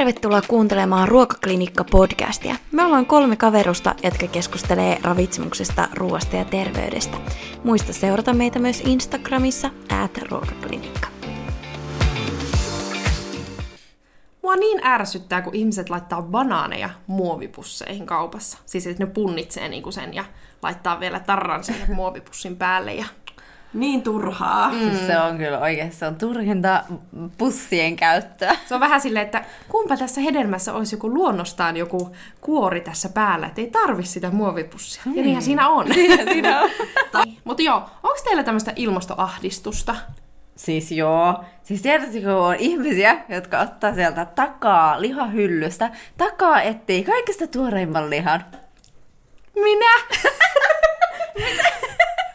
tervetuloa kuuntelemaan Ruokaklinikka-podcastia. Me ollaan kolme kaverusta, jotka keskustelee ravitsemuksesta, ruoasta ja terveydestä. Muista seurata meitä myös Instagramissa, at ruokaklinikka. Mua niin ärsyttää, kun ihmiset laittaa banaaneja muovipusseihin kaupassa. Siis että ne punnitsee niinku sen ja laittaa vielä tarran sen muovipussin päälle ja Niin turhaa. Mm. Se on kyllä oikein, se on turhinta pussien käyttöä. Se on vähän silleen, että kumpa tässä hedelmässä olisi joku luonnostaan joku kuori tässä päällä, että ei tarvi sitä muovipussia. Hmm. Ja niinhän siinä on. Siinä on. Mutta joo, onko teillä tämmöistä ilmastoahdistusta? Siis joo. Siis tiedätkö, kun on ihmisiä, jotka ottaa sieltä takaa lihahyllystä, takaa etsii kaikista tuoreimman lihan. Minä?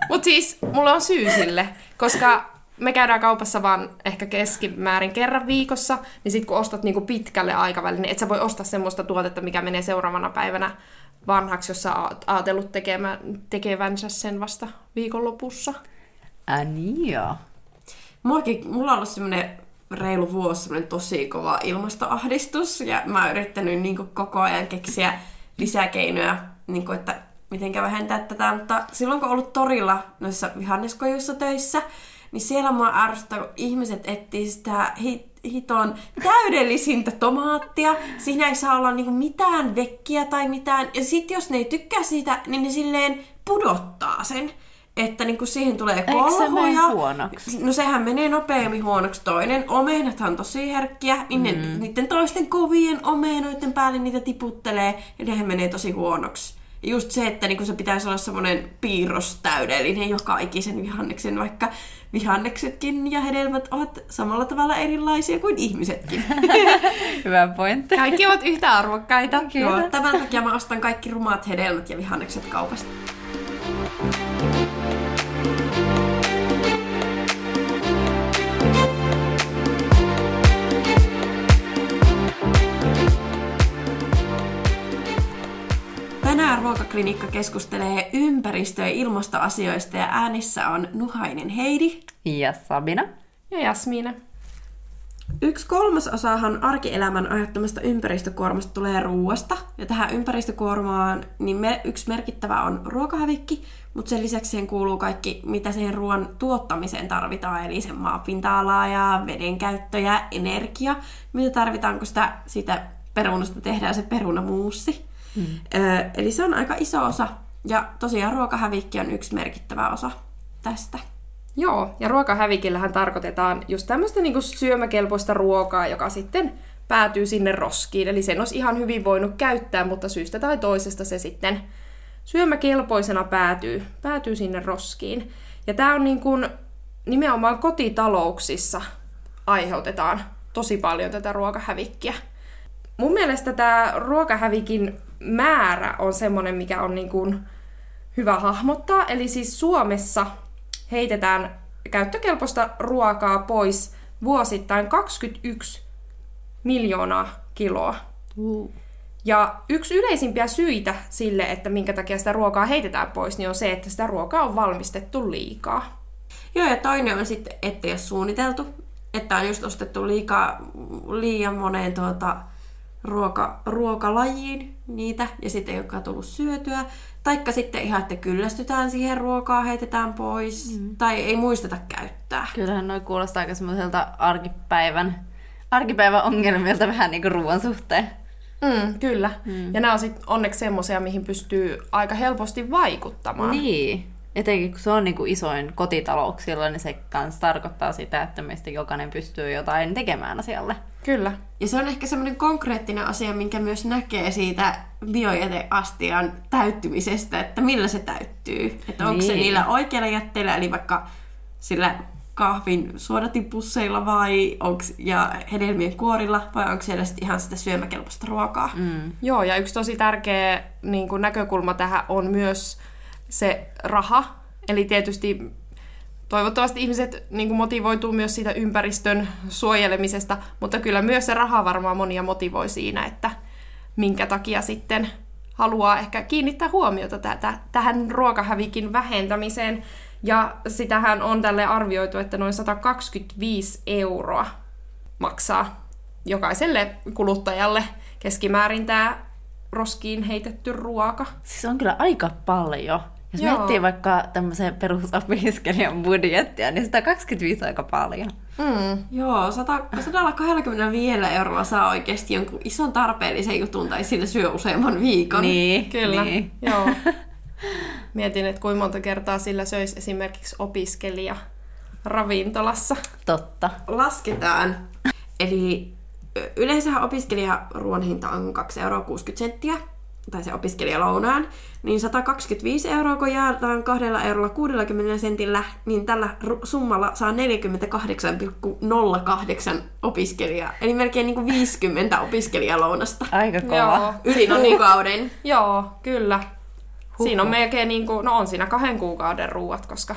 Mut siis, mulla on syy sille, koska me käydään kaupassa vaan ehkä keskimäärin kerran viikossa, niin sit kun ostat niinku pitkälle aikavälille, niin et sä voi ostaa semmoista tuotetta, mikä menee seuraavana päivänä vanhaksi, jos sä oot ajatellut tekemään, tekevänsä sen vasta viikonlopussa. Äh, niin joo. Mullakin, mulla on ollut semmoinen reilu vuosi semmoinen tosi kova ilmastoahdistus, ja mä oon yrittänyt niin koko ajan keksiä lisäkeinoja, niin kuin, että miten vähentää tätä, mutta silloin kun ollut torilla noissa vihanneskojuissa töissä, niin siellä mua ärsyttää, kun ihmiset etsii sitä hit, hiton täydellisintä tomaattia. Siinä ei saa olla niinku mitään vekkiä tai mitään. Ja sitten jos ne ei tykkää siitä, niin ne silleen pudottaa sen. Että niinku siihen tulee se kolhoja. huonoksi? No sehän menee nopeammin huonoksi. Toinen, omenathan on tosi herkkiä, niin ne, Mm. niiden toisten kovien omenoiden päälle niitä tiputtelee, ja nehän menee tosi huonoksi. Just se, että niinku se pitäisi olla semmoinen piirros täydellinen joka ikisen vihanneksen, vaikka vihanneksetkin ja hedelmät ovat samalla tavalla erilaisia kuin ihmisetkin. Hyvä pointti. Kaikki ovat yhtä arvokkaita. Joo, tämän takia mä ostan kaikki rumaat hedelmät ja vihannekset kaupasta. Tänään Ruokaklinikka keskustelee ympäristö- ja ilmastoasioista ja äänissä on Nuhainen Heidi. Ja Sabina. Ja Jasmiina. Yksi kolmasosahan arkielämän aiheuttamasta ympäristökuormasta tulee ruuasta. Ja tähän ympäristökuormaan niin me, yksi merkittävä on ruokahävikki, mutta sen lisäksi siihen kuuluu kaikki, mitä siihen ruoan tuottamiseen tarvitaan, eli sen maapinta-alaa ja veden käyttö ja energia, mitä tarvitaan, kun sitä, siitä perunasta tehdään se perunamuussi. Mm. Eli se on aika iso osa, ja tosiaan ruokahävikki on yksi merkittävä osa tästä. Joo, ja ruokahävikillähän tarkoitetaan just tämmöistä niinku syömäkelpoista ruokaa, joka sitten päätyy sinne roskiin. Eli sen olisi ihan hyvin voinut käyttää, mutta syystä tai toisesta se sitten syömäkelpoisena päätyy, päätyy sinne roskiin. Ja tämä on niin nimenomaan kotitalouksissa aiheutetaan tosi paljon tätä ruokahävikkiä. Mun mielestä tämä ruokahävikin määrä on semmoinen, mikä on niin kuin hyvä hahmottaa. Eli siis Suomessa heitetään käyttökelpoista ruokaa pois vuosittain 21 miljoonaa kiloa. Uh. Ja yksi yleisimpiä syitä sille, että minkä takia sitä ruokaa heitetään pois, niin on se, että sitä ruokaa on valmistettu liikaa. Joo, ja toinen on sitten, ettei ole suunniteltu. Että on just ostettu liikaa, liian moneen tuota, ruoka, ruokalajiin niitä, ja sitten ei olekaan tullut syötyä. Taikka sitten ihan, että kyllästytään siihen ruokaa, heitetään pois, mm. tai ei muisteta käyttää. Kyllähän noi kuulostaa aika semmoiselta arkipäivän, arkipäivän ongelmilta vähän niin kuin ruoan suhteen. Mm, kyllä. Mm. Ja nämä on sitten onneksi semmoisia, mihin pystyy aika helposti vaikuttamaan. Niin. Etenkin kun se on niin kuin isoin kotitalouksilla, niin se kans tarkoittaa sitä, että meistä jokainen pystyy jotain tekemään asialle. Kyllä. Ja se on ehkä semmoinen konkreettinen asia, minkä myös näkee siitä biojäteastian täyttymisestä, että millä se täyttyy. Että onko se Niin. niillä oikeilla jätteillä, eli vaikka sillä kahvin suodatipusseilla vai onks, ja hedelmien kuorilla, vai onko siellä sitten ihan sitä syömäkelpoista ruokaa. Mm. Joo, ja yksi tosi tärkeä niin kuin näkökulma tähän on myös se raha. Eli tietysti toivottavasti ihmiset niin kuin motivoituu myös siitä ympäristön suojelemisesta, mutta kyllä myös se raha varmaan monia motivoi siinä, että minkä takia sitten haluaa ehkä kiinnittää huomiota tätä, tähän ruokahävikin vähentämiseen. Ja sitähän on tälle arvioitu, että noin 125 euroa maksaa jokaiselle kuluttajalle keskimäärin tämä roskiin heitetty ruoka. Siis on kyllä aika paljon. Jos Joo. miettii vaikka tämmöisen perusopiskelijan budjettia, niin 125 on aika paljon. Mm. Joo, 100, 125 eurolla saa oikeasti jonkun ison tarpeellisen jutun tai sille syö useamman viikon. Niin, Kyllä, Niin. joo. Mietin, että kuinka monta kertaa sillä söisi esimerkiksi opiskelija ravintolassa. Totta. Lasketaan. Eli ö, yleensähän opiskelijaruoan hinta on 2,60 euroa tai se opiskelijalounaan, niin 125 euroa, kun jaetaan kahdella eurolla 60 sentillä, niin tällä summalla saa 48,08 opiskelijaa. Eli melkein niin kuin 50 opiskelijalounasta Aika kova. Joo, yli kuukauden. joo, kyllä. Siinä on melkein niin kuin, no on siinä kahden kuukauden ruuat, koska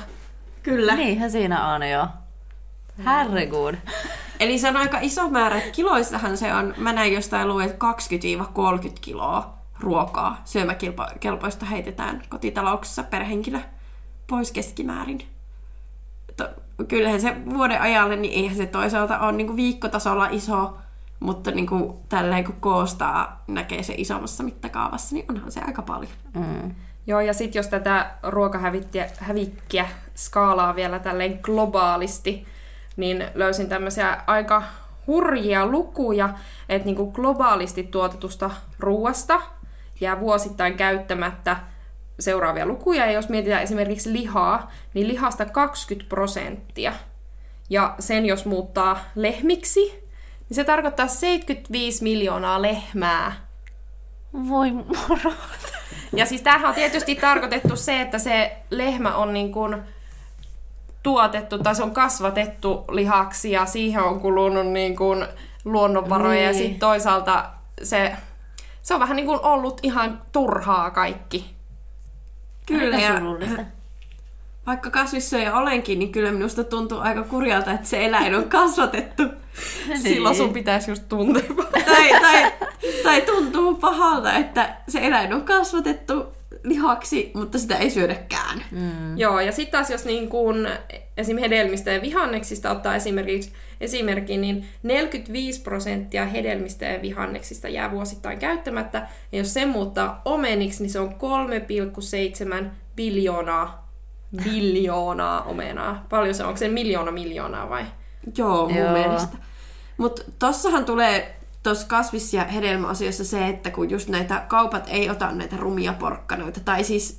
Kyllä. Niinhän siinä on jo. Herregud. Eli se on aika iso määrä. että Kiloissahan se on, mä näin jostain luin, että 20-30 kiloa ruokaa syömäkelpoista heitetään kotitalouksissa per henkilö pois keskimäärin. To, kyllähän se vuoden ajalle, niin eihän se toisaalta ole niin viikkotasolla iso, mutta niin kuin, tälleen kun koostaa, näkee se isommassa mittakaavassa, niin onhan se aika paljon. Mm. Joo, ja sitten jos tätä ruokahävikkiä skaalaa vielä tälleen globaalisti, niin löysin tämmöisiä aika hurjia lukuja, että niinku globaalisti tuotetusta ruoasta jää vuosittain käyttämättä seuraavia lukuja. Ja jos mietitään esimerkiksi lihaa, niin lihasta 20 prosenttia. Ja sen jos muuttaa lehmiksi, niin se tarkoittaa 75 miljoonaa lehmää Voi moro. ja siis tämähän on tietysti tarkoitettu se, että se lehmä on niin kuin tuotettu tai se on kasvatettu lihaksi ja siihen on kulunut niin kuin luonnonvaroja niin. ja sitten toisaalta se, se on vähän niin kuin ollut ihan turhaa kaikki. Kyllä, Aika ja vaikka kasvissyöjä olenkin, niin kyllä minusta tuntuu aika kurjalta, että se eläin on kasvatettu. Silloin sun pitäisi just tuntea. tai, tai, tai tuntuu pahalta, että se eläin on kasvatettu lihaksi, mutta sitä ei syödäkään. Mm. Joo, ja sitten taas jos niin kuin esim. hedelmistä ja vihanneksista ottaa esimerkiksi esimerkin, niin 45 prosenttia hedelmistä ja vihanneksista jää vuosittain käyttämättä. Ja jos se muuttaa omeniksi, niin se on 3,7 biljoonaa, biljoonaa omenaa. Paljon se on, onko se miljoona miljoonaa vai? Joo, mun Joo. mielestä. Mutta tossahan tulee tuossa kasvis- ja hedelmäasioissa se, että kun just näitä kaupat ei ota näitä rumia porkkanoita, tai siis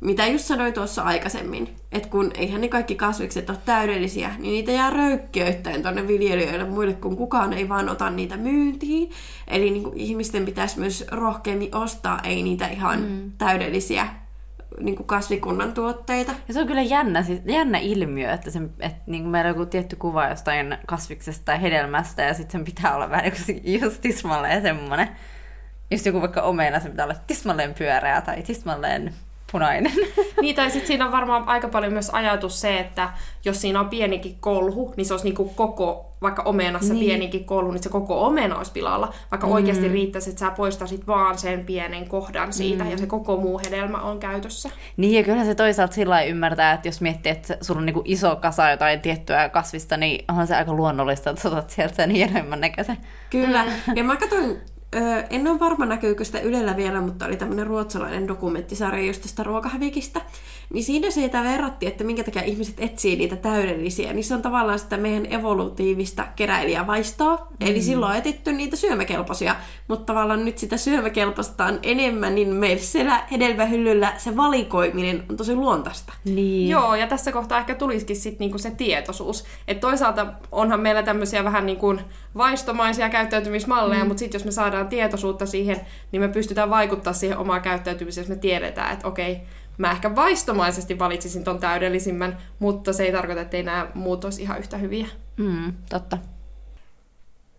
mitä just sanoin tuossa aikaisemmin, että kun eihän ne kaikki kasvikset ole täydellisiä, niin niitä jää röykkiöittäin tuonne viljelijöille muille, kun kukaan ei vaan ota niitä myyntiin. Eli niin kuin ihmisten pitäisi myös rohkeammin ostaa, ei niitä ihan mm. täydellisiä niin kuin kasvikunnan tuotteita. Ja se on kyllä jännä, siis, jännä ilmiö, että, se, että niin kuin meillä on joku tietty kuva jostain kasviksesta tai hedelmästä ja sitten sen pitää olla vähän just tismalleen semmoinen. Just joku vaikka omena, se pitää olla tismalleen pyöreä tai tismalleen punainen. Niin, tai sitten siinä on varmaan aika paljon myös ajatus se, että jos siinä on pienikin kolhu, niin se olisi niinku koko, vaikka omenassa niin. pienikin kolhu, niin se koko omena olisi pilalla. Vaikka mm. oikeasti riittäisi, että sä poistaisit vaan sen pienen kohdan siitä, mm. ja se koko muu hedelmä on käytössä. Niin, ja kyllä se toisaalta sillä lailla ymmärtää, että jos miettii, että sulla on niin iso kasa jotain tiettyä kasvista, niin onhan se aika luonnollista, että sä otat sieltä sen hienoimman näköisen. Kyllä. Ja mä katsoin, ö, en ole varma näkyykö sitä Ylellä vielä, mutta oli tämmöinen ruotsalainen dokumenttisarja just tästä ruokahävikistä. Niin siinä siitä verrattiin, että minkä takia ihmiset etsii niitä täydellisiä. Niin se on tavallaan sitä meidän evolutiivista keräilijävaistoa. Mm. Eli silloin on etitty niitä syömäkelpoisia. Mutta tavallaan nyt sitä syömäkelpoista on enemmän, niin meillä siellä hedelmähyllyllä se valikoiminen on tosi luontaista. Niin. Joo, ja tässä kohtaa ehkä tulisikin sitten niinku se tietoisuus. Että toisaalta onhan meillä tämmöisiä vähän niinku vaistomaisia käyttäytymismalleja, mm. mutta sitten jos me saadaan tietoisuutta siihen, niin me pystytään vaikuttaa siihen omaan käyttäytymiseen, jos me tiedetään, että okei, mä ehkä vaistomaisesti valitsisin ton täydellisimmän, mutta se ei tarkoita, että ei nämä muut olisi ihan yhtä hyviä. Mm, totta.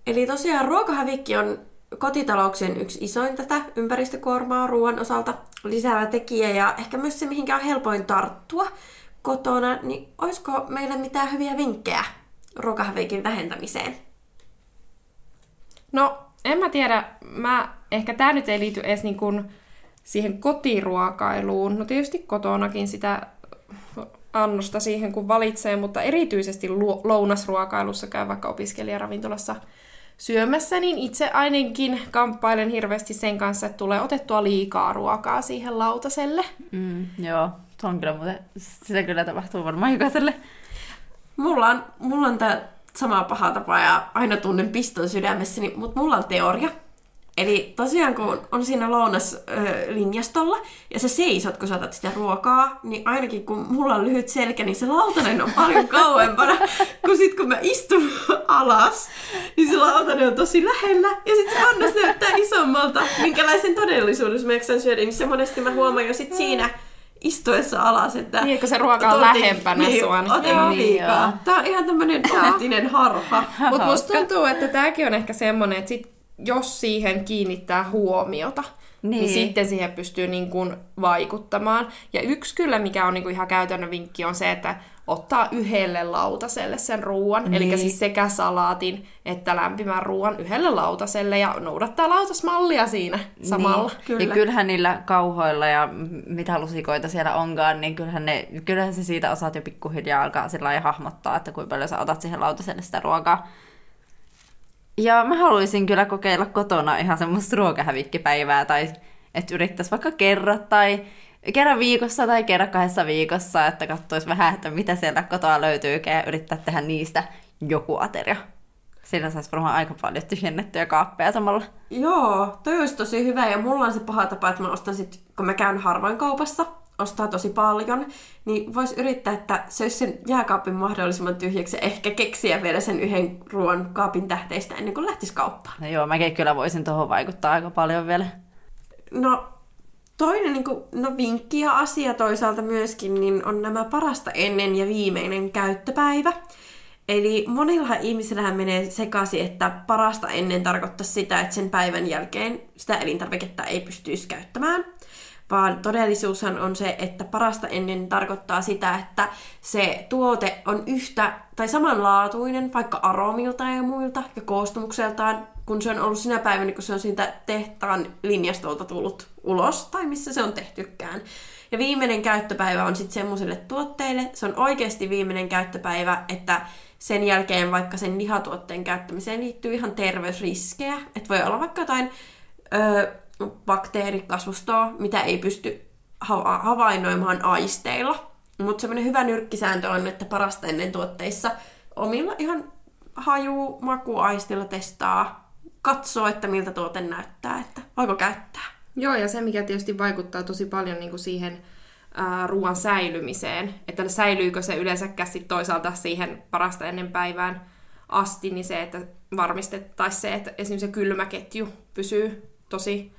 Eli tosiaan ruokahävikki on kotitalouksien yksi isoin tätä ympäristökuormaa ruoan osalta lisäävä tekijä ja ehkä myös se, mihinkä on helpoin tarttua kotona, niin olisiko meillä mitään hyviä vinkkejä ruokahävikin vähentämiseen? No, en mä tiedä. Mä, ehkä tämä nyt ei liity edes niin kuin siihen kotiruokailuun. No tietysti kotonakin sitä annosta siihen kun valitsee, mutta erityisesti lu- lounasruokailussa käy vaikka opiskelijaravintolassa syömässä, niin itse ainakin kamppailen hirveästi sen kanssa, että tulee otettua liikaa ruokaa siihen lautaselle. Mm, joo, se on kyllä muuten, sitä kyllä tapahtuu varmaan jokaiselle. Mulla on, mulla on tää sama paha tapa ja aina tunnen piston sydämessäni, mutta mulla on teoria. Eli tosiaan kun on siinä lounaslinjastolla ja sä seisot, kun saatat sitä ruokaa, niin ainakin kun mulla on lyhyt selkä, niin se lautanen on paljon kauempana. kun sit kun mä istun alas, niin se lautanen on tosi lähellä. Ja sit se annos näyttää isommalta. Minkälaisen todellisuudessa mä eksän syödä, niin se monesti mä huomaan jo sit siinä istuessa alas, että... Niin, kun se ruoka on otin- lähempänä niin, sua. niin- Otin Joo. liikaa. Joo. Tää on ihan tämmönen optinen harha. Mutta musta tuntuu, että tämäkin on ehkä semmoinen, että sit, jos siihen kiinnittää huomiota, niin. Niin. niin sitten siihen pystyy niin kuin vaikuttamaan. Ja yksi kyllä, mikä on niin kuin ihan käytännön vinkki, on se, että ottaa yhdelle lautaselle sen ruoan, niin. eli Niin. siis sekä salaatin että lämpimän ruoan yhdelle lautaselle ja noudattaa lautasmallia siinä samalla. Niin. Kyllä. Ja kyllähän niillä kauhoilla ja mitä lusikoita siellä onkaan, niin kyllähän, ne, kyllähän se siitä osaat jo pikkuhiljaa alkaa sillä lailla hahmottaa, että kuinka paljon sä otat siihen lautaselle sitä ruokaa. Ja mä haluaisin kyllä kokeilla kotona ihan semmoista ruokahävikkipäivää, tai että yrittäisi vaikka kerran tai kerran viikossa tai kerran kahdessa viikossa, että katsoisi vähän, että mitä sieltä kotoa löytyy ja yrittää tehdä niistä joku ateria. Sillä saisi varmaan aika paljon tyhjennettyä kaappeja samalla. Joo, toi olisi tosi hyvä ja mulla on se paha tapa, että mä ostan sit, kun mä käyn harvoin kaupassa, ostaa tosi paljon, niin vois yrittää, että se olisi sen jääkaapin mahdollisimman tyhjäksi ja ehkä keksiä vielä sen yhden ruoan kaapin tähteistä ennen kuin lähtisi kauppaan. No joo, mäkin kyllä voisin tuohon vaikuttaa aika paljon vielä. No toinen niin kuin, no, vinkki ja asia toisaalta myöskin niin on nämä parasta ennen ja viimeinen käyttöpäivä. Eli monillahan ihmisillähän menee sekaisin, että parasta ennen tarkoittaa sitä, että sen päivän jälkeen sitä elintarviketta ei pystyisi käyttämään. Vaan todellisuushan on se, että parasta ennen tarkoittaa sitä, että se tuote on yhtä tai samanlaatuinen vaikka aromilta ja muilta ja koostumukseltaan, kun se on ollut sinä päivänä, kun se on siitä tehtaan linjastolta tullut ulos tai missä se on tehtykään. Ja viimeinen käyttöpäivä on sitten semmoisille tuotteille, se on oikeasti viimeinen käyttöpäivä, että sen jälkeen vaikka sen lihatuotteen käyttämiseen liittyy ihan terveysriskejä. Että voi olla vaikka jotain ö, bakteerikasvustoa, mitä ei pysty hava- havainnoimaan aisteilla. Mutta semmoinen hyvä nyrkkisääntö on, että parasta ennen tuotteissa omilla ihan haju, makuaistilla testaa, katsoo, että miltä tuote näyttää, että voiko käyttää. Joo, ja se mikä tietysti vaikuttaa tosi paljon niin kuin siihen ruoan säilymiseen, että säilyykö se yleensäkään sit toisaalta siihen parasta ennen päivään asti, niin se, että varmistettaisiin se, että esimerkiksi se kylmäketju pysyy tosi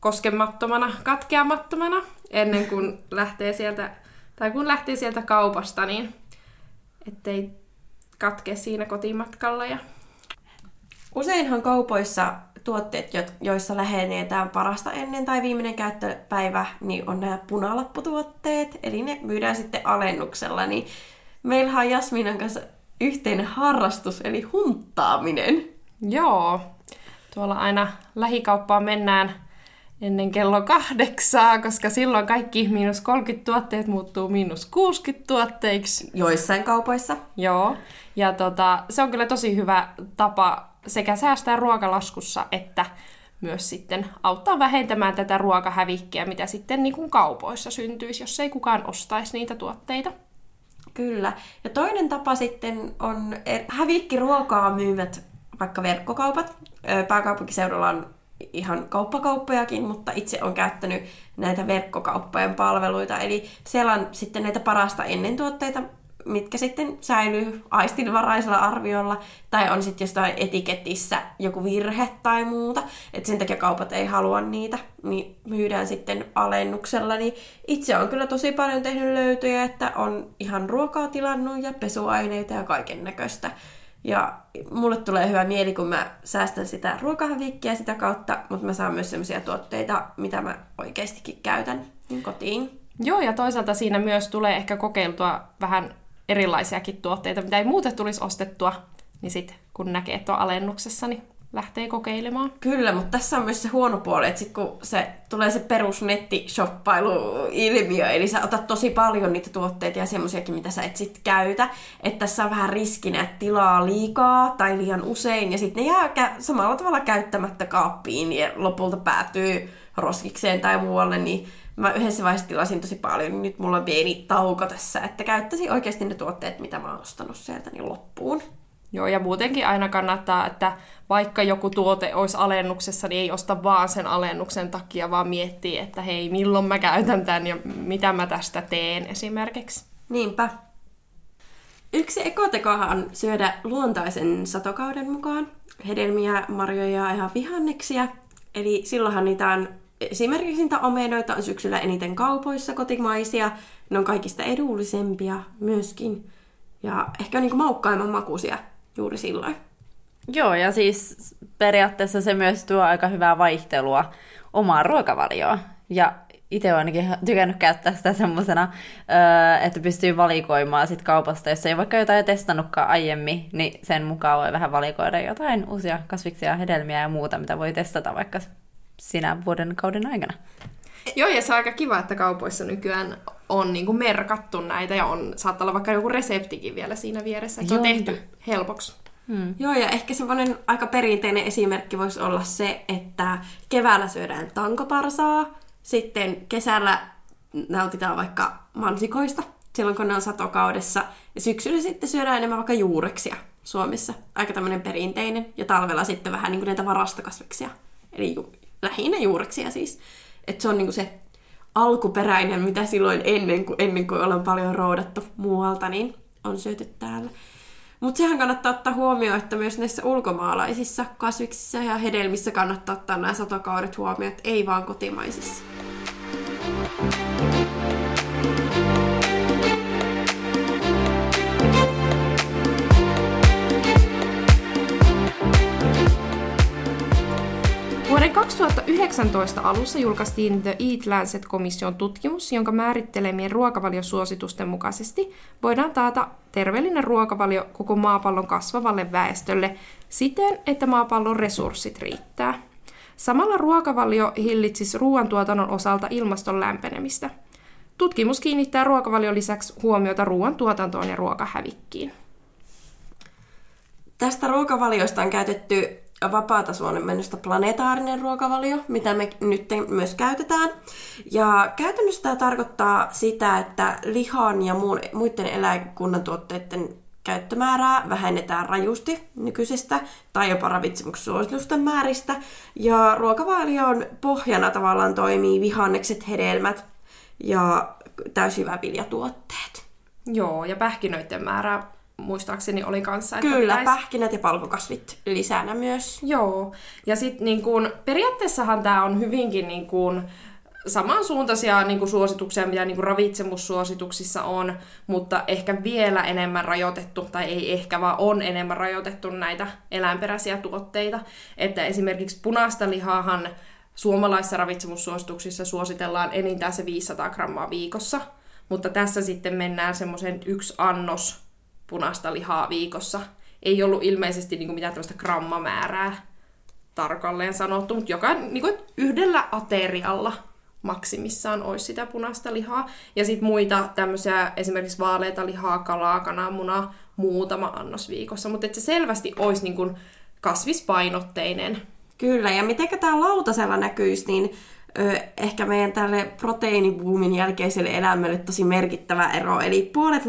koskemattomana, katkeamattomana ennen kuin lähtee sieltä, tai kun lähtee sieltä kaupasta, niin ettei katkea siinä kotimatkalla. Ja... Useinhan kaupoissa tuotteet, jo- joissa lähenee tämä parasta ennen tai viimeinen käyttöpäivä, niin on nämä punalapputuotteet, eli ne myydään sitten alennuksella. Niin meillähän on Jasminan kanssa yhteinen harrastus, eli hunttaaminen. Joo, tuolla aina lähikauppaan mennään ennen kello kahdeksaa, koska silloin kaikki miinus 30 tuotteet muuttuu miinus 60 tuotteiksi. Joissain kaupoissa. Joo, ja tota, se on kyllä tosi hyvä tapa sekä säästää ruokalaskussa, että myös sitten auttaa vähentämään tätä ruokahävikkiä, mitä sitten niin kuin kaupoissa syntyisi, jos ei kukaan ostaisi niitä tuotteita. Kyllä. Ja toinen tapa sitten on hävikkiruokaa myyvät vaikka verkkokaupat. Pääkaupunkiseudulla on ihan kauppakauppojakin, mutta itse on käyttänyt näitä verkkokauppojen palveluita. Eli siellä on sitten näitä parasta ennen tuotteita, mitkä sitten säilyy aistinvaraisella arviolla, tai on sitten jostain etiketissä joku virhe tai muuta, että sen takia kaupat ei halua niitä, niin myydään sitten alennuksella. Niin itse on kyllä tosi paljon tehnyt löytöjä, että on ihan ruokaa tilannut ja pesuaineita ja kaiken näköistä. Ja mulle tulee hyvä mieli, kun mä säästän sitä ruokahävikkiä sitä kautta, mutta mä saan myös sellaisia tuotteita, mitä mä oikeastikin käytän niin kotiin. Joo, ja toisaalta siinä myös tulee ehkä kokeiltua vähän erilaisiakin tuotteita, mitä ei muuten tulisi ostettua, niin sitten kun näkee, että on alennuksessa, niin lähtee kokeilemaan. Kyllä, mutta tässä on myös se huono puoli, että sit kun se tulee se perus nettishoppailu-ilmiö, eli sä otat tosi paljon niitä tuotteita ja semmoisiakin, mitä sä et sit käytä, että tässä on vähän riskinä, että tilaa liikaa tai liian usein, ja sitten ne jää samalla tavalla käyttämättä kaappiin ja lopulta päätyy roskikseen tai muualle, niin mä yhdessä vaiheessa tilasin tosi paljon, niin nyt mulla on pieni tauko tässä, että käyttäisin oikeasti ne tuotteet, mitä mä oon ostanut sieltä, niin loppuun. Joo, ja muutenkin aina kannattaa, että vaikka joku tuote olisi alennuksessa, niin ei osta vaan sen alennuksen takia, vaan miettii, että hei, milloin mä käytän tämän ja mitä mä tästä teen esimerkiksi. Niinpä. Yksi ekotekohan on syödä luontaisen satokauden mukaan hedelmiä, marjoja ja ihan vihanneksia. Eli silloinhan niitä on esimerkiksi niitä omenoita on syksyllä eniten kaupoissa kotimaisia. Ne on kaikista edullisempia myöskin. Ja ehkä niin maukkaimman makuisia juuri silloin. Joo, ja siis periaatteessa se myös tuo aika hyvää vaihtelua omaan ruokavalioon. Ja itse olen ainakin tykännyt käyttää sitä semmoisena, että pystyy valikoimaan sit kaupasta, jos ei vaikka jotain testannutkaan aiemmin, niin sen mukaan voi vähän valikoida jotain uusia kasviksia, hedelmiä ja muuta, mitä voi testata vaikka sinä vuoden kauden aikana. Joo, ja se on aika kiva, että kaupoissa nykyään on niin kuin merkattu näitä ja on, saattaa olla vaikka joku reseptikin vielä siinä vieressä, että Joo. on tehty helpoksi. Hmm. Joo, ja ehkä semmoinen aika perinteinen esimerkki voisi olla se, että keväällä syödään tankoparsaa, sitten kesällä nautitaan vaikka mansikoista, silloin kun ne on satokaudessa, ja syksyllä sitten syödään enemmän vaikka juureksia Suomessa. Aika tämmöinen perinteinen, ja talvella sitten vähän niin kuin näitä varastokasviksia, eli ju- lähinnä juureksia siis. Että se on niin kuin se alkuperäinen, mitä silloin ennen kuin, ennen kuin ollaan paljon roudattu muualta, niin on syöty täällä. Mutta sehän kannattaa ottaa huomioon, että myös näissä ulkomaalaisissa kasviksissa ja hedelmissä kannattaa ottaa nämä satokaudet huomioon, että ei vaan kotimaisissa. Vuoden 2019 alussa julkaistiin The Eat Lancet-komission tutkimus, jonka määrittelemien ruokavaliosuositusten mukaisesti voidaan taata terveellinen ruokavalio koko maapallon kasvavalle väestölle siten, että maapallon resurssit riittää. Samalla ruokavalio hillitsisi ruoantuotannon osalta ilmaston lämpenemistä. Tutkimus kiinnittää ruokavalion lisäksi huomiota ruoantuotantoon ja ruokahävikkiin. Tästä ruokavaliosta on käytetty vapaata mennystä planetaarinen ruokavalio, mitä me nyt myös käytetään. Ja käytännössä tämä tarkoittaa sitä, että lihan ja muun, muiden eläinkunnan tuotteiden käyttömäärää vähennetään rajusti nykyisestä tai jopa ravitsemussuositusten määristä. Ja ruokavalion pohjana tavallaan toimii vihannekset, hedelmät ja täysjyväviljatuotteet. Joo, ja pähkinöiden määrä muistaakseni oli kanssa. Että Kyllä, pitäisi... pähkinät ja palkokasvit lisänä myös. Joo, ja sitten niin kun, periaatteessahan tämä on hyvinkin niin kun, samansuuntaisia niin kuin suosituksia, mitä niin kuin ravitsemussuosituksissa on, mutta ehkä vielä enemmän rajoitettu, tai ei ehkä, vaan on enemmän rajoitettu näitä eläinperäisiä tuotteita. Että esimerkiksi punaista lihaahan suomalaisissa ravitsemussuosituksissa suositellaan enintään se 500 grammaa viikossa, mutta tässä sitten mennään semmoisen yksi annos punaista lihaa viikossa. Ei ollut ilmeisesti niin kuin mitään tämmöistä grammamäärää tarkalleen sanottu, mutta joka niin kuin yhdellä aterialla maksimissaan olisi sitä punaista lihaa. Ja sitten muita tämmöisiä esimerkiksi vaaleita lihaa, kalaa, kananmunaa, muutama annos viikossa. Mutta se selvästi olisi niin kuin kasvispainotteinen. Kyllä, ja miten tämä lautasella näkyisi, niin ehkä meidän tälle proteiinibuumin jälkeiselle elämälle tosi merkittävä ero. Eli puolet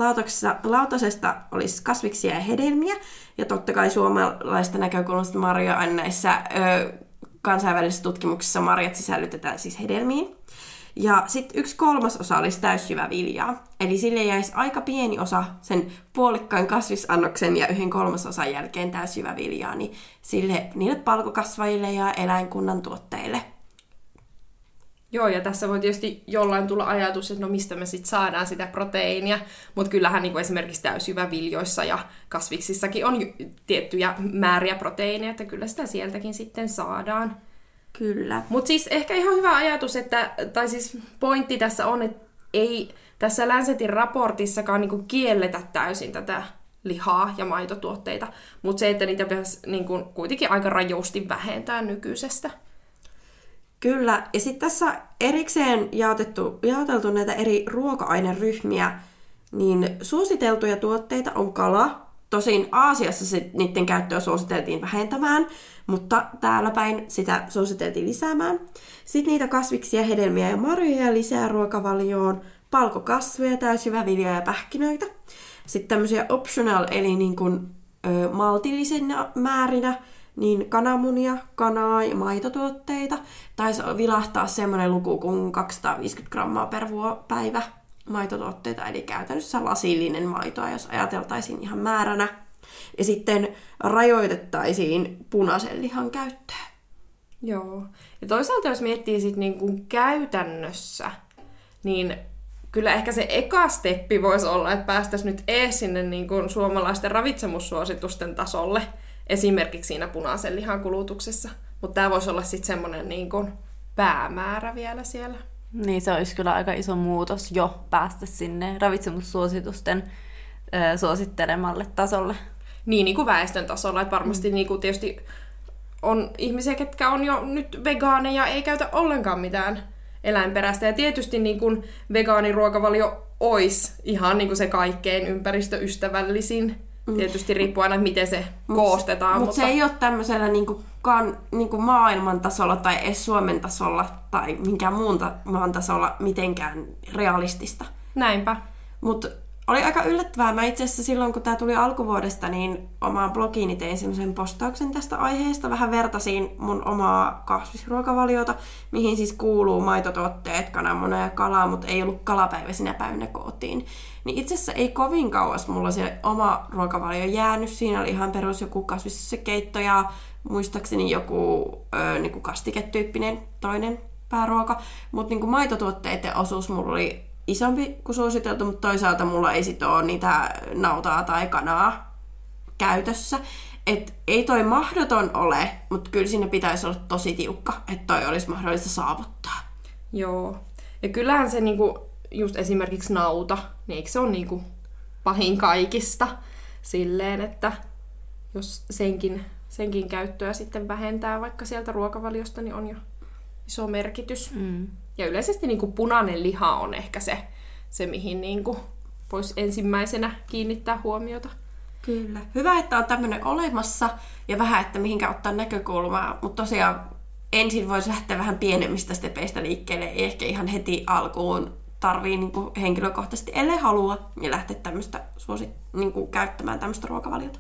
lautasesta olisi kasviksia ja hedelmiä, ja totta kai suomalaista näkökulmasta marjoja aina näissä ö, kansainvälisissä tutkimuksissa marjat sisällytetään siis hedelmiin. Ja sitten yksi kolmas osa olisi täysjyväviljaa. Eli sille jäisi aika pieni osa sen puolikkaan kasvisannoksen ja yhden kolmasosan jälkeen täysjyväviljaa, niin sille, niille palkokasvajille ja eläinkunnan tuotteille – Joo, ja tässä voi tietysti jollain tulla ajatus, että no mistä me sitten saadaan sitä proteiinia, mutta kyllähän niin kuin esimerkiksi täysjyväviljoissa ja kasviksissakin on tiettyjä määriä proteiineja, että kyllä sitä sieltäkin sitten saadaan. Kyllä. Mutta siis ehkä ihan hyvä ajatus, että, tai siis pointti tässä on, että ei tässä Lancetin raportissakaan niin kielletä täysin tätä lihaa ja maitotuotteita, mutta se, että niitä pitäisi niin kuin, kuitenkin aika rajusti vähentää nykyisestä. Kyllä, ja sitten tässä erikseen jaotettu, jaoteltu näitä eri ruoka-aineryhmiä, niin suositeltuja tuotteita on kala. Tosin Aasiassa sit niiden käyttöä suositeltiin vähentämään, mutta täällä päin sitä suositeltiin lisäämään. Sitten niitä kasviksia, hedelmiä ja marjoja lisää ruokavalioon, palkokasveja, täysjyväviljoja ja pähkinöitä. Sitten tämmöisiä optional, eli niin kuin, ö, maltillisena määrinä, niin kananmunia, kanaa ja maitotuotteita. Taisi vilahtaa semmoinen luku kuin 250 grammaa per vuo, päivä maitotuotteita, eli käytännössä lasillinen maitoa, jos ajateltaisiin ihan määränä. Ja sitten rajoitettaisiin punaisen lihan käyttöä. Joo. Ja toisaalta jos miettii sit niin kuin käytännössä, niin kyllä ehkä se eka steppi voisi olla, että päästäisiin nyt ees sinne niin kuin suomalaisten ravitsemussuositusten tasolle, esimerkiksi siinä punaisen lihan kulutuksessa. Mutta tämä voisi olla sitten semmoinen niin kuin päämäärä vielä siellä. Niin se olisi kyllä aika iso muutos jo päästä sinne ravitsemussuositusten ö, suosittelemalle tasolle. Niin, niin kuin väestön tasolla. Että varmasti mm. niin kuin tietysti on ihmisiä, ketkä on jo nyt vegaaneja, ei käytä ollenkaan mitään eläinperäistä. Ja tietysti niin kuin vegaaniruokavalio olisi ihan niin kuin se kaikkein ympäristöystävällisin. Mm. Tietysti riippuu aina, miten se mut, koostetaan. Mut mutta se ei ole tämmöisellä niin kuin kan, niin kuin maailman tasolla tai edes Suomen tasolla tai minkään muun ta- maan tasolla mitenkään realistista. Näinpä. Mutta oli aika yllättävää. Mä itse asiassa silloin, kun tämä tuli alkuvuodesta, niin omaan blogiini tein semmoisen postauksen tästä aiheesta. Vähän vertasin mun omaa kasvisruokavaliota, mihin siis kuuluu maitotuotteet, kananmuna ja kalaa, mutta ei ollut kalapäivä sinä päivänä kootiin. Niin itse asiassa ei kovin kauas mulla se oma ruokavalio jäänyt. Siinä oli ihan perus joku kasviskeitto ja muistaakseni joku ö, niin kuin kastiketyyppinen toinen pääruoka. Mutta niin maitotuotteiden osuus mulla oli isompi kuin suositeltu, mutta toisaalta mulla ei sit ole niitä nautaa tai kanaa käytössä. Et ei toi mahdoton ole, mutta kyllä sinne pitäisi olla tosi tiukka, että toi olisi mahdollista saavuttaa. Joo. Ja kyllähän se niinku, just esimerkiksi nauta, niin eikö se ole niinku pahin kaikista silleen, että jos senkin, senkin käyttöä sitten vähentää vaikka sieltä ruokavaliosta, niin on jo iso merkitys. Mm. Ja yleisesti niin kuin punainen liha on ehkä se, se mihin niin kuin voisi ensimmäisenä kiinnittää huomiota. Kyllä. Hyvä, että on tämmöinen olemassa ja vähän, että mihinkä ottaa näkökulmaa. Mutta tosiaan ensin voisi lähteä vähän pienemmistä stepeistä liikkeelle. Ei ehkä ihan heti alkuun tarvii niin kuin henkilökohtaisesti, ellei halua, niin lähteä tämmöistä suosi, niin kuin käyttämään tämmöistä ruokavaliota.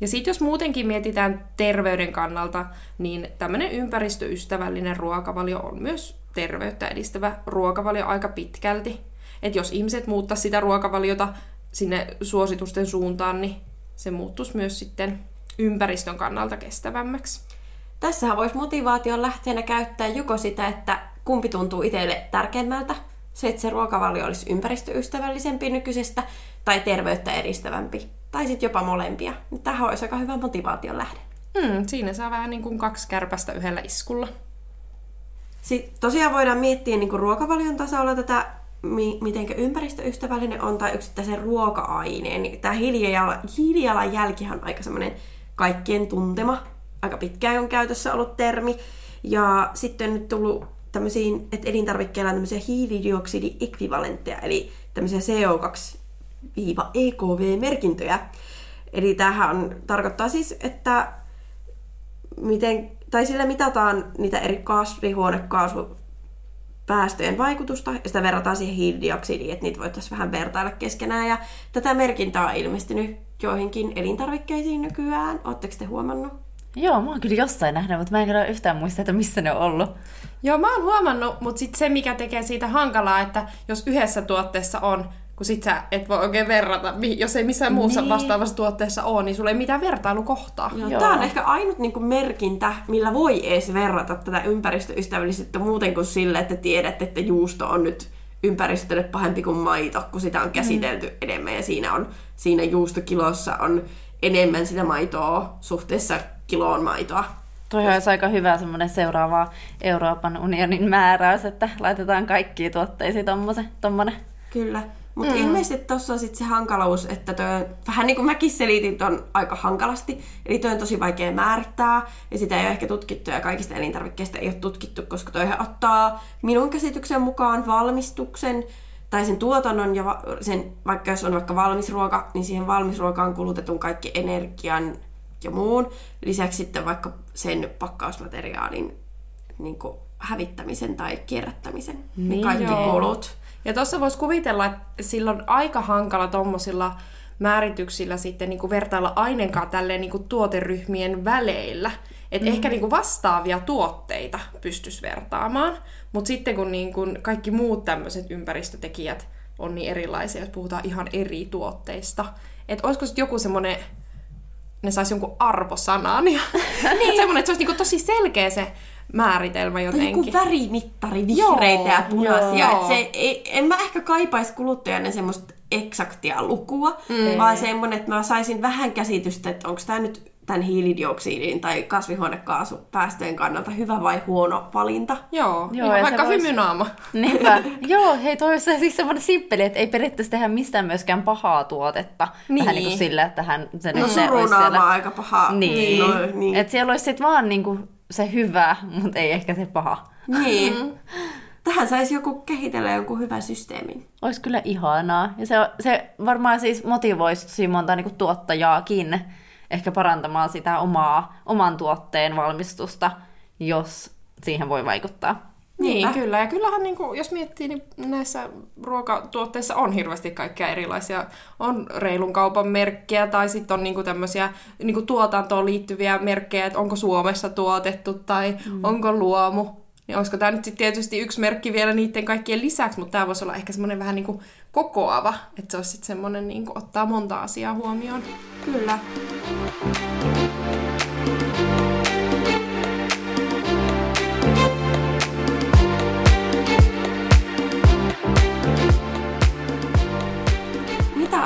Ja sitten jos muutenkin mietitään terveyden kannalta, niin tämmöinen ympäristöystävällinen ruokavalio on myös terveyttä edistävä ruokavalio aika pitkälti. Että jos ihmiset muuttaa sitä ruokavaliota sinne suositusten suuntaan, niin se muuttuisi myös sitten ympäristön kannalta kestävämmäksi. Tässähän voisi motivaation lähteenä käyttää joko sitä, että kumpi tuntuu itselle tärkeimmältä, se, että se ruokavalio olisi ympäristöystävällisempi nykyisestä tai terveyttä edistävämpi tai sitten jopa molempia. Tähän olisi aika hyvä motivaation lähde. Hmm, siinä saa vähän niin kuin kaksi kärpästä yhdellä iskulla. Sitten tosiaan voidaan miettiä niin kuin ruokavalion tasolla tätä, mi- miten ympäristöystävällinen on tai yksittäisen ruoka-aineen. Niin tämä hiilijalanjälkihän on aika semmoinen kaikkien tuntema. Aika pitkään on käytössä ollut termi. Ja sitten on nyt tullut tämmöisiin, että elintarvikkeilla on tämmöisiä hiilidioksidi-ekvivalentteja, eli tämmöisiä CO2 EKV-merkintöjä. Eli tämähän tarkoittaa siis, että miten, tai sillä mitataan niitä eri kasvihuonekaasupäästöjen vaikutusta, ja sitä verrataan siihen hiilidioksidiin, että niitä voitaisiin vähän vertailla keskenään. Ja tätä merkintää on ilmestynyt joihinkin elintarvikkeisiin nykyään. Oletteko te huomannut? Joo, mä oon kyllä jossain nähnyt, mutta mä en kyllä yhtään muista, että missä ne on ollut. Joo, mä oon huomannut, mutta sitten se, mikä tekee siitä hankalaa, että jos yhdessä tuotteessa on kun sit sä et voi oikein verrata, jos ei missään muussa niin. vastaavassa tuotteessa ole, niin sulla ei mitään vertailukohtaa. Joo, Joo. Tämä on ehkä ainut niin kuin merkintä, millä voi edes verrata tätä ympäristöystävällisyyttä muuten kuin sille, että tiedät, että juusto on nyt ympäristölle pahempi kuin maito, kun sitä on käsitelty mm. enemmän ja siinä, on, siinä juustokilossa on enemmän sitä maitoa suhteessa kiloon maitoa. Toi olisi aika hyvä semmoinen seuraava Euroopan unionin määräys, että laitetaan kaikkiin tuotteisiin tommonen. Kyllä. Mutta mm. ilmeisesti tuossa on sitten se hankaluus, että toi on, vähän niin kuin mäkin selitin ton aika hankalasti, eli toi on tosi vaikea määrittää, ja sitä ei ole ehkä tutkittu, ja kaikista elintarvikkeista ei ole tutkittu, koska toi ottaa minun käsityksen mukaan valmistuksen, tai sen tuotannon ja sen, vaikka jos on vaikka valmisruoka, niin siihen valmisruokaan kulutetun kaikki energian ja muun. Lisäksi sitten vaikka sen pakkausmateriaalin niin kuin hävittämisen tai kierrättämisen. Niin, niin kaikki joo. kulut. Ja tuossa voisi kuvitella, että silloin aika hankala tuommoisilla määrityksillä sitten niin kuin vertailla aineenkaan tälleen niin kuin tuoteryhmien väleillä. Että mm. ehkä niin kuin vastaavia tuotteita pystyisi vertaamaan, mutta sitten kun niin kuin kaikki muut tämmöiset ympäristötekijät on niin erilaisia, jos puhutaan ihan eri tuotteista, että olisiko sitten joku semmoinen, ne saisi jonkun arvosanan ja niin. semmoinen, että se olisi niin kuin tosi selkeä se määritelmä jotenkin. Joku värimittari, vihreitä joo, ja punaisia. Joo. se, ei, en mä ehkä kaipaisi kuluttajana semmoista eksaktia lukua, mm. vaan semmoinen, että mä saisin vähän käsitystä, että onko tämä nyt tämän hiilidioksidin tai kasvihuonekaasupäästöjen kannalta hyvä vai huono valinta. Joo, Joo ihan vaikka vois... hymynaama. Niinpä. Joo, hei toi olisi siis semmoinen simppeli, että ei periaatteessa tehdä mistään myöskään pahaa tuotetta. Niin. Vähän niin kuin sillä, että hän... Se no surunaama siellä... aika paha. Niin. No, niin. Että siellä olisi sitten vaan niin kuin se hyvä, mutta ei ehkä se paha. Niin. Mm. Tähän saisi joku kehitellä jonkun hyvän systeemin. Olisi kyllä ihanaa. Ja se, se varmaan siis motivoisi monta niin tuottajaakin ehkä parantamaan sitä omaa, oman tuotteen valmistusta, jos siihen voi vaikuttaa. Niin, Niinpä. kyllä. Ja kyllähän, niin kuin, jos miettii, niin näissä ruokatuotteissa on hirveästi kaikkia erilaisia. On reilun kaupan merkkejä tai sitten on niin kuin tämmöisiä niin kuin tuotantoon liittyviä merkkejä, että onko Suomessa tuotettu tai mm. onko luomu. Niin olisiko tämä nyt sitten tietysti yksi merkki vielä niiden kaikkien lisäksi, mutta tämä voisi olla ehkä semmoinen vähän niin kuin kokoava, että se olisi sitten semmoinen niin kuin ottaa monta asiaa huomioon. Kyllä.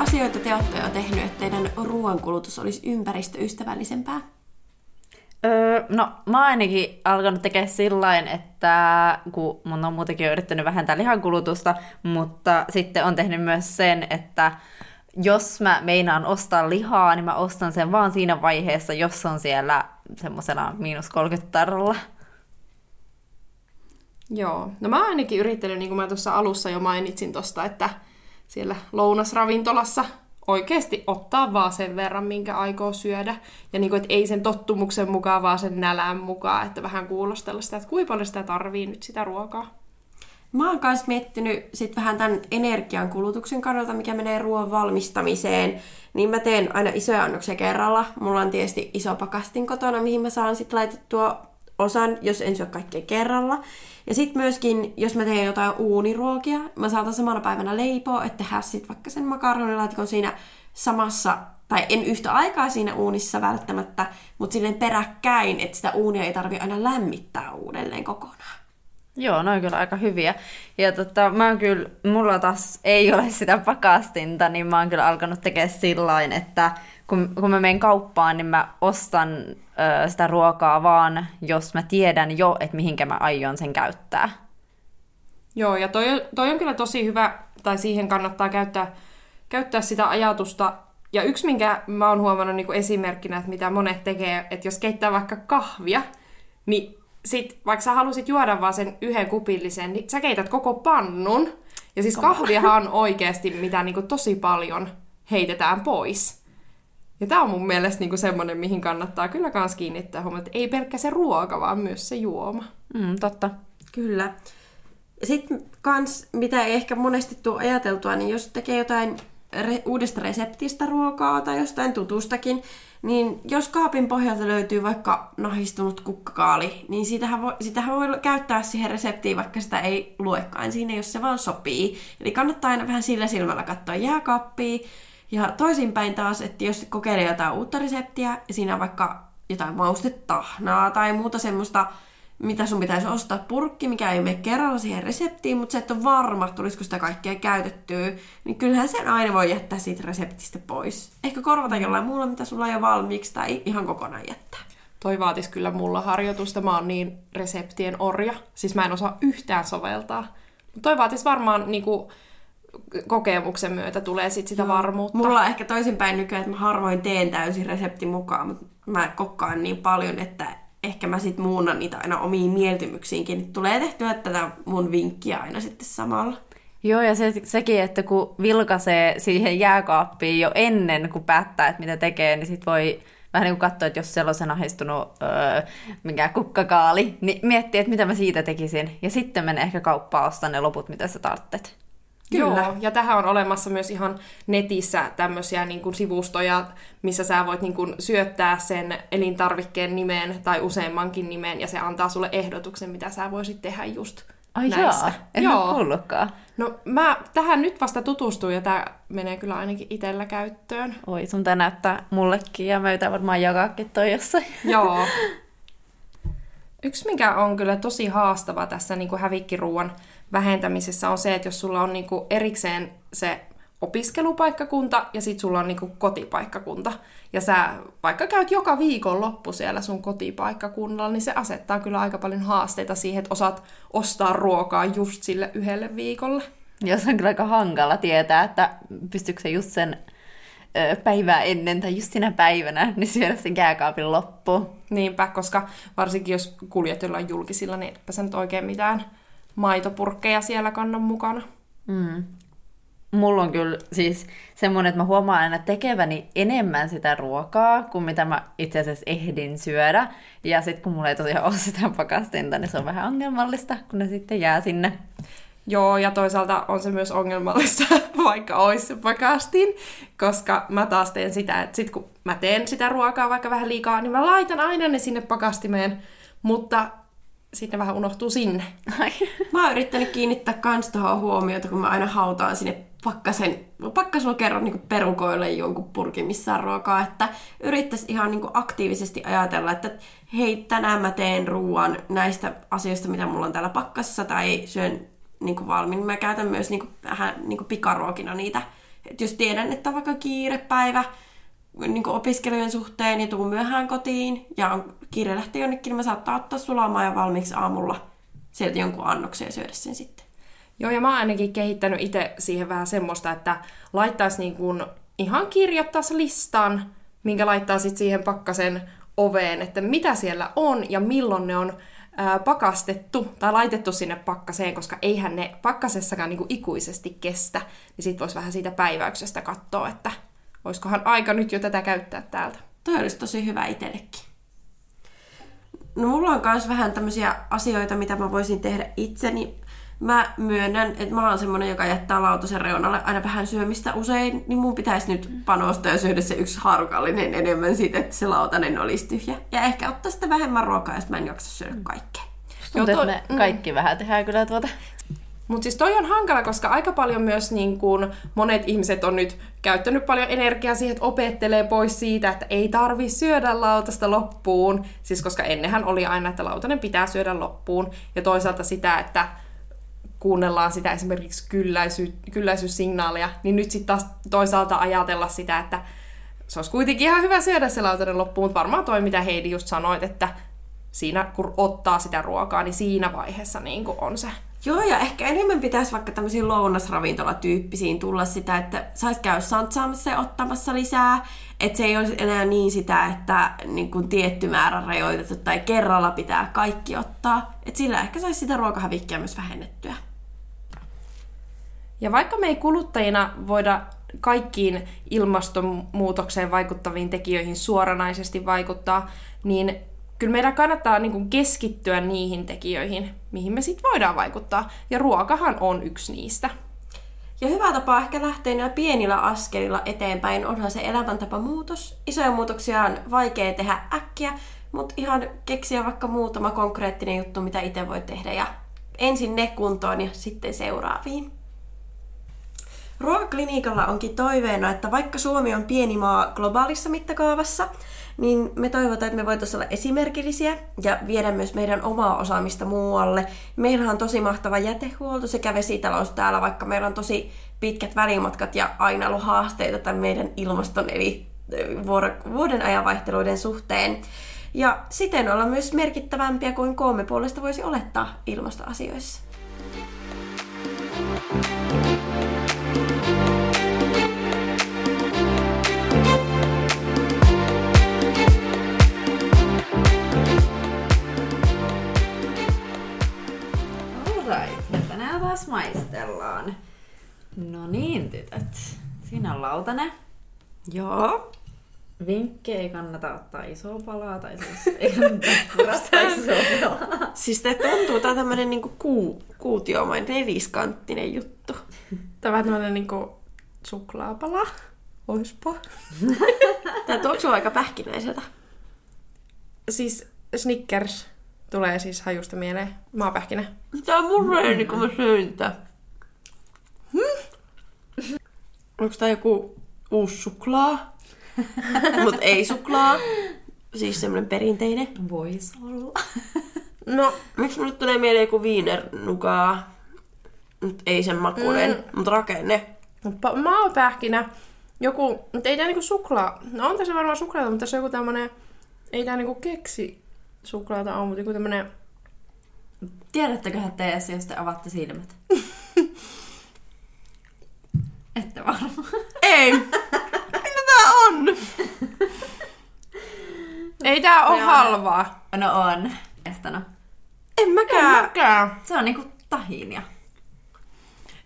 asioita te olette jo tehnyt, että teidän ruoankulutus olisi ympäristöystävällisempää? Öö, no, mä ainakin alkanut tekemään sillä että kun mun on muutenkin yrittänyt vähentää lihankulutusta, mutta sitten on tehnyt myös sen, että jos mä meinaan ostaa lihaa, niin mä ostan sen vaan siinä vaiheessa, jos on siellä semmoisella miinus 30 tarrolla. Joo, no mä ainakin yrittänyt, niin kuin mä tuossa alussa jo mainitsin tosta, että siellä lounasravintolassa oikeasti ottaa vaan sen verran, minkä aikoo syödä. Ja niin kuin, että ei sen tottumuksen mukaan, vaan sen nälän mukaan, että vähän kuulostella sitä, että kuinka paljon sitä tarvii nyt sitä ruokaa. Mä oon myös miettinyt sit vähän tämän energian kulutuksen kannalta, mikä menee ruoan valmistamiseen. Niin mä teen aina isoja annoksia kerralla. Mulla on tietysti iso pakastin kotona, mihin mä saan sitten laitettua osan, jos en syö kaikkea kerralla. Ja sitten myöskin, jos mä teen jotain uuniruokia, mä saatan samana päivänä leipoa, että tehdä sitten vaikka sen makaronilaatikon siinä samassa, tai en yhtä aikaa siinä uunissa välttämättä, mutta silleen peräkkäin, että sitä uunia ei tarvi aina lämmittää uudelleen kokonaan. Joo, ne on kyllä aika hyviä. Ja tota, mä oon kyllä, mulla taas ei ole sitä pakastinta, niin mä oon kyllä alkanut tekemään sillä että kun, kun mä menen kauppaan, niin mä ostan ö, sitä ruokaa vaan, jos mä tiedän jo, että mihinkä mä aion sen käyttää. Joo, ja toi, toi on kyllä tosi hyvä, tai siihen kannattaa käyttää, käyttää sitä ajatusta. Ja yksi, minkä mä oon huomannut niin esimerkkinä, että mitä monet tekee, että jos keittää vaikka kahvia, niin sit, vaikka sä halusit juoda vaan sen yhden kupillisen, niin sä keität koko pannun. Ja siis kahviahan on oikeasti mitä niin kuin tosi paljon heitetään pois. Ja tämä on mun mielestä niinku semmoinen, mihin kannattaa kyllä kans kiinnittää huomioon, että ei pelkkä se ruoka, vaan myös se juoma. Mm, totta. Kyllä. Sitten kans, mitä ei ehkä monesti tule ajateltua, niin jos tekee jotain re- uudesta reseptistä ruokaa tai jostain tutustakin, niin jos kaapin pohjalta löytyy vaikka nahistunut kukkakaali, niin sitähän voi, sitähän voi käyttää siihen reseptiin, vaikka sitä ei luekaan siinä, jos se vaan sopii. Eli kannattaa aina vähän sillä silmällä katsoa jääkaappia, ja toisinpäin taas, että jos kokeilee jotain uutta reseptiä ja siinä on vaikka jotain maustetahnaa tai muuta semmoista, mitä sun pitäisi ostaa purkki, mikä ei mene kerralla siihen reseptiin, mutta se et ole varma, tulisiko sitä kaikkea käytettyä, niin kyllähän sen aina voi jättää siitä reseptistä pois. Ehkä korvata jollain muulla, mitä sulla on jo valmiiksi, tai ihan kokonaan jättää. Toi vaatisi kyllä mulla harjoitusta. Mä oon niin reseptien orja. Siis mä en osaa yhtään soveltaa. Toi vaatisi varmaan niinku, kokemuksen myötä tulee sit sitä varmuutta. Mulla on ehkä toisinpäin nykyään, että mä harvoin teen täysin reseptin mukaan, mutta mä kokkaan niin paljon, että ehkä mä sit muunnan niitä aina omiin mieltymyksiinkin. Tulee tehtyä tätä mun vinkkiä aina sitten samalla. Joo, ja se, sekin, että kun vilkaisee siihen jääkaappiin jo ennen kuin päättää, että mitä tekee, niin sit voi vähän niin kuin katsoa, että jos siellä on sen ahistunut öö, mikä kukkakaali, niin miettiä, että mitä mä siitä tekisin. Ja sitten mene ehkä kauppaan ostaa ne loput, mitä sä tarvitset. Kyllä. Joo, ja tähän on olemassa myös ihan netissä tämmöisiä niin kuin sivustoja, missä sä voit niin kuin syöttää sen elintarvikkeen nimeen tai useammankin nimeen, ja se antaa sulle ehdotuksen, mitä sä voisit tehdä just Ai näistä. jaa, en Joo. kuullutkaan. No mä tähän nyt vasta tutustuin, ja tämä menee kyllä ainakin itsellä käyttöön. Oi, sun tää näyttää mullekin, ja mä yritän varmaan jakaakin toi jossain. Joo. Yksi, mikä on kyllä tosi haastava tässä niin kuin hävikkiruuan vähentämisessä on se, että jos sulla on niin kuin erikseen se opiskelupaikkakunta ja sitten sulla on niin kuin kotipaikkakunta, ja sä vaikka käyt joka viikon loppu siellä sun kotipaikkakunnalla, niin se asettaa kyllä aika paljon haasteita siihen, että osaat ostaa ruokaa just sille yhdelle viikolle. Ja se on kyllä aika hankala tietää, että pystyykö se just sen päivää ennen tai just sinä päivänä, niin syödä sen jääkaapin loppuun. Niinpä, koska varsinkin jos kuljet jollain julkisilla, niin etpä sä nyt oikein mitään maitopurkkeja siellä kannan mukana. Mm. Mulla on kyllä siis semmoinen, että mä huomaan aina tekeväni enemmän sitä ruokaa kuin mitä mä itse asiassa ehdin syödä. Ja sitten kun mulla ei tosiaan ole sitä pakastinta, niin se on vähän ongelmallista, kun ne sitten jää sinne. Joo, ja toisaalta on se myös ongelmallista, vaikka olisi se pakastin, koska mä taas teen sitä, että sit kun mä teen sitä ruokaa vaikka vähän liikaa, niin mä laitan aina ne sinne pakastimeen, mutta sitten vähän unohtuu sinne. Mä oon yrittänyt kiinnittää kans tuohon huomiota, kun mä aina hautaan sinne pakkasen, pakkaslokeron niin perukoille jonkun purkin missään ruokaa, että yrittäisi ihan niin aktiivisesti ajatella, että hei, tänään mä teen ruoan näistä asioista, mitä mulla on täällä pakkassa, tai syön niin valmiin. Mä käytän myös niin kuin, vähän niin pikaruokina niitä. Et jos tiedän, että on vaikka kiirepäivä, niin opiskelujen suhteen ja tuun myöhään kotiin ja on kiire lähteä jonnekin, niin mä saattaa ottaa sulamaan ja valmiiksi aamulla sieltä jonkun annoksen ja syödä sen sitten. Joo, ja mä oon ainakin kehittänyt itse siihen vähän semmoista, että laittaisi niin kuin ihan kirjoittaisi listan, minkä laittaa sitten siihen pakkasen oveen, että mitä siellä on ja milloin ne on pakastettu tai laitettu sinne pakkaseen, koska eihän ne pakkasessakaan niin kuin ikuisesti kestä, niin sitten voisi vähän siitä päiväyksestä katsoa, että olisikohan aika nyt jo tätä käyttää täältä. Toi olisi tosi hyvä itsellekin. No mulla on myös vähän tämmöisiä asioita, mitä mä voisin tehdä itseni. Mä myönnän, että mä oon semmonen, joka jättää lautasen reunalle aina vähän syömistä usein, niin mun pitäisi nyt panostaa ja syödä se yksi harukallinen enemmän siitä, että se lautanen olisi tyhjä. Ja ehkä ottaa sitä vähemmän ruokaa, jos mä en jaksa syödä kaikkea. Tuntuu, että me mm. kaikki vähän tehdään kyllä tuota. Mutta siis toi on hankala, koska aika paljon myös niin kun monet ihmiset on nyt käyttänyt paljon energiaa siihen, että opettelee pois siitä, että ei tarvi syödä lautasta loppuun. Siis koska ennenhän oli aina, että lautanen pitää syödä loppuun. Ja toisaalta sitä, että kuunnellaan sitä esimerkiksi kylläisy, kylläisyyssignaaleja, niin nyt sitten taas toisaalta ajatella sitä, että se olisi kuitenkin ihan hyvä syödä se lautanen loppuun, mutta varmaan toi, mitä Heidi just sanoit, että siinä kun ottaa sitä ruokaa, niin siinä vaiheessa niin on se Joo, ja ehkä enemmän pitäisi vaikka tämmöisiin lounasravintolatyyppisiin tulla sitä, että saisi käydä santsaamassa ja ottamassa lisää. Että se ei olisi enää niin sitä, että niin kuin tietty määrä rajoitettu tai kerralla pitää kaikki ottaa. Että sillä ehkä saisi sitä ruokahävikkiä myös vähennettyä. Ja vaikka me ei kuluttajina voida kaikkiin ilmastonmuutokseen vaikuttaviin tekijöihin suoranaisesti vaikuttaa, niin kyllä meidän kannattaa niin kuin keskittyä niihin tekijöihin, mihin me sitten voidaan vaikuttaa. Ja ruokahan on yksi niistä. Ja hyvä tapa ehkä lähteä näillä pienillä askelilla eteenpäin onhan se elämäntapa muutos. Isoja muutoksia on vaikea tehdä äkkiä, mutta ihan keksiä vaikka muutama konkreettinen juttu, mitä itse voi tehdä. Ja ensin ne kuntoon ja sitten seuraaviin. Ruokaklinikalla onkin toiveena, että vaikka Suomi on pieni maa globaalissa mittakaavassa, niin me toivotaan, että me voitaisiin olla esimerkillisiä ja viedä myös meidän omaa osaamista muualle. Meillä on tosi mahtava jätehuolto sekä vesitalous täällä, vaikka meillä on tosi pitkät välimatkat ja aina ollut haasteita tämän meidän ilmaston eli vuoden ajanvaihteluiden suhteen. Ja siten olla myös merkittävämpiä kuin kolme puolesta voisi olettaa ilmastoasioissa. right. Ja tänään taas maistellaan. No niin, tytöt. Siinä on lautane. Joo. Vinkki ei kannata ottaa isoa palaa, tai siis ei kannata purastaa isoa palaa. Siis tämä tuntuu, tämä on tämmöinen niinku ku, kuutiomainen, neliskanttinen juttu. Tämä on vähän tämmöinen niinku suklaapala. Oispa. Tämä tuoksuu aika pähkinäiseltä. Siis Snickers tulee siis hajusta mieleen. Maapähkinä. Tää on mun reeni, kun mä söin tää. Onko tää joku uusi suklaa? Mut ei suklaa. Siis semmonen perinteinen. Vois olla. No, Miksi mulle tulee mieleen joku viinernukaa? Mut ei sen makuinen, mm. mut rakenne. pa- maapähkinä. Joku, mutta ei tää niinku suklaa. No on tässä varmaan suklaata, mutta tässä on joku tämmönen... Ei tää niinku keksi suklaata mutta joku tämmönen... Tiedätteköhän te edes, jos te avatte silmät? Ette varmaan. Ei! Mitä tää on? Ei tää oo on- halvaa. No on. No. En mäkään. Mäkään. Se on niinku tahinia.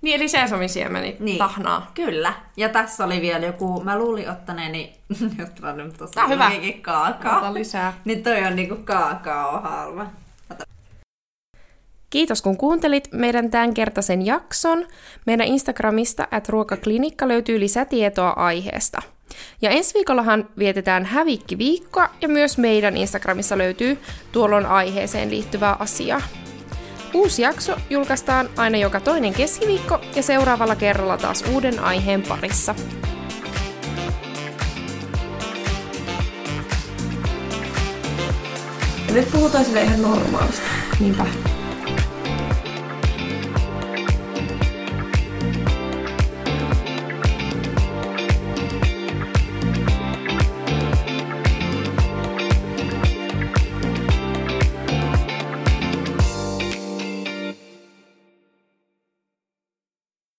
Niin, eli sesamisiemeni Niin. tahnaa. Kyllä. Ja tässä oli vielä joku, mä luulin ottaneeni, jotta nyt tuossa on hyvä. kaakao. Ota lisää. Niin toi on niinku kaakao halva. Kiitos kun kuuntelit meidän tämänkertaisen jakson. Meidän Instagramista at ruokaklinikka löytyy lisätietoa aiheesta. Ja ensi viikollahan vietetään hävikkiviikkoa ja myös meidän Instagramissa löytyy tuolloin aiheeseen liittyvää asiaa. Uusi jakso julkaistaan aina joka toinen keskiviikko ja seuraavalla kerralla taas uuden aiheen parissa. Ja nyt puhutaan sille ihan normaalisti. Niinpä.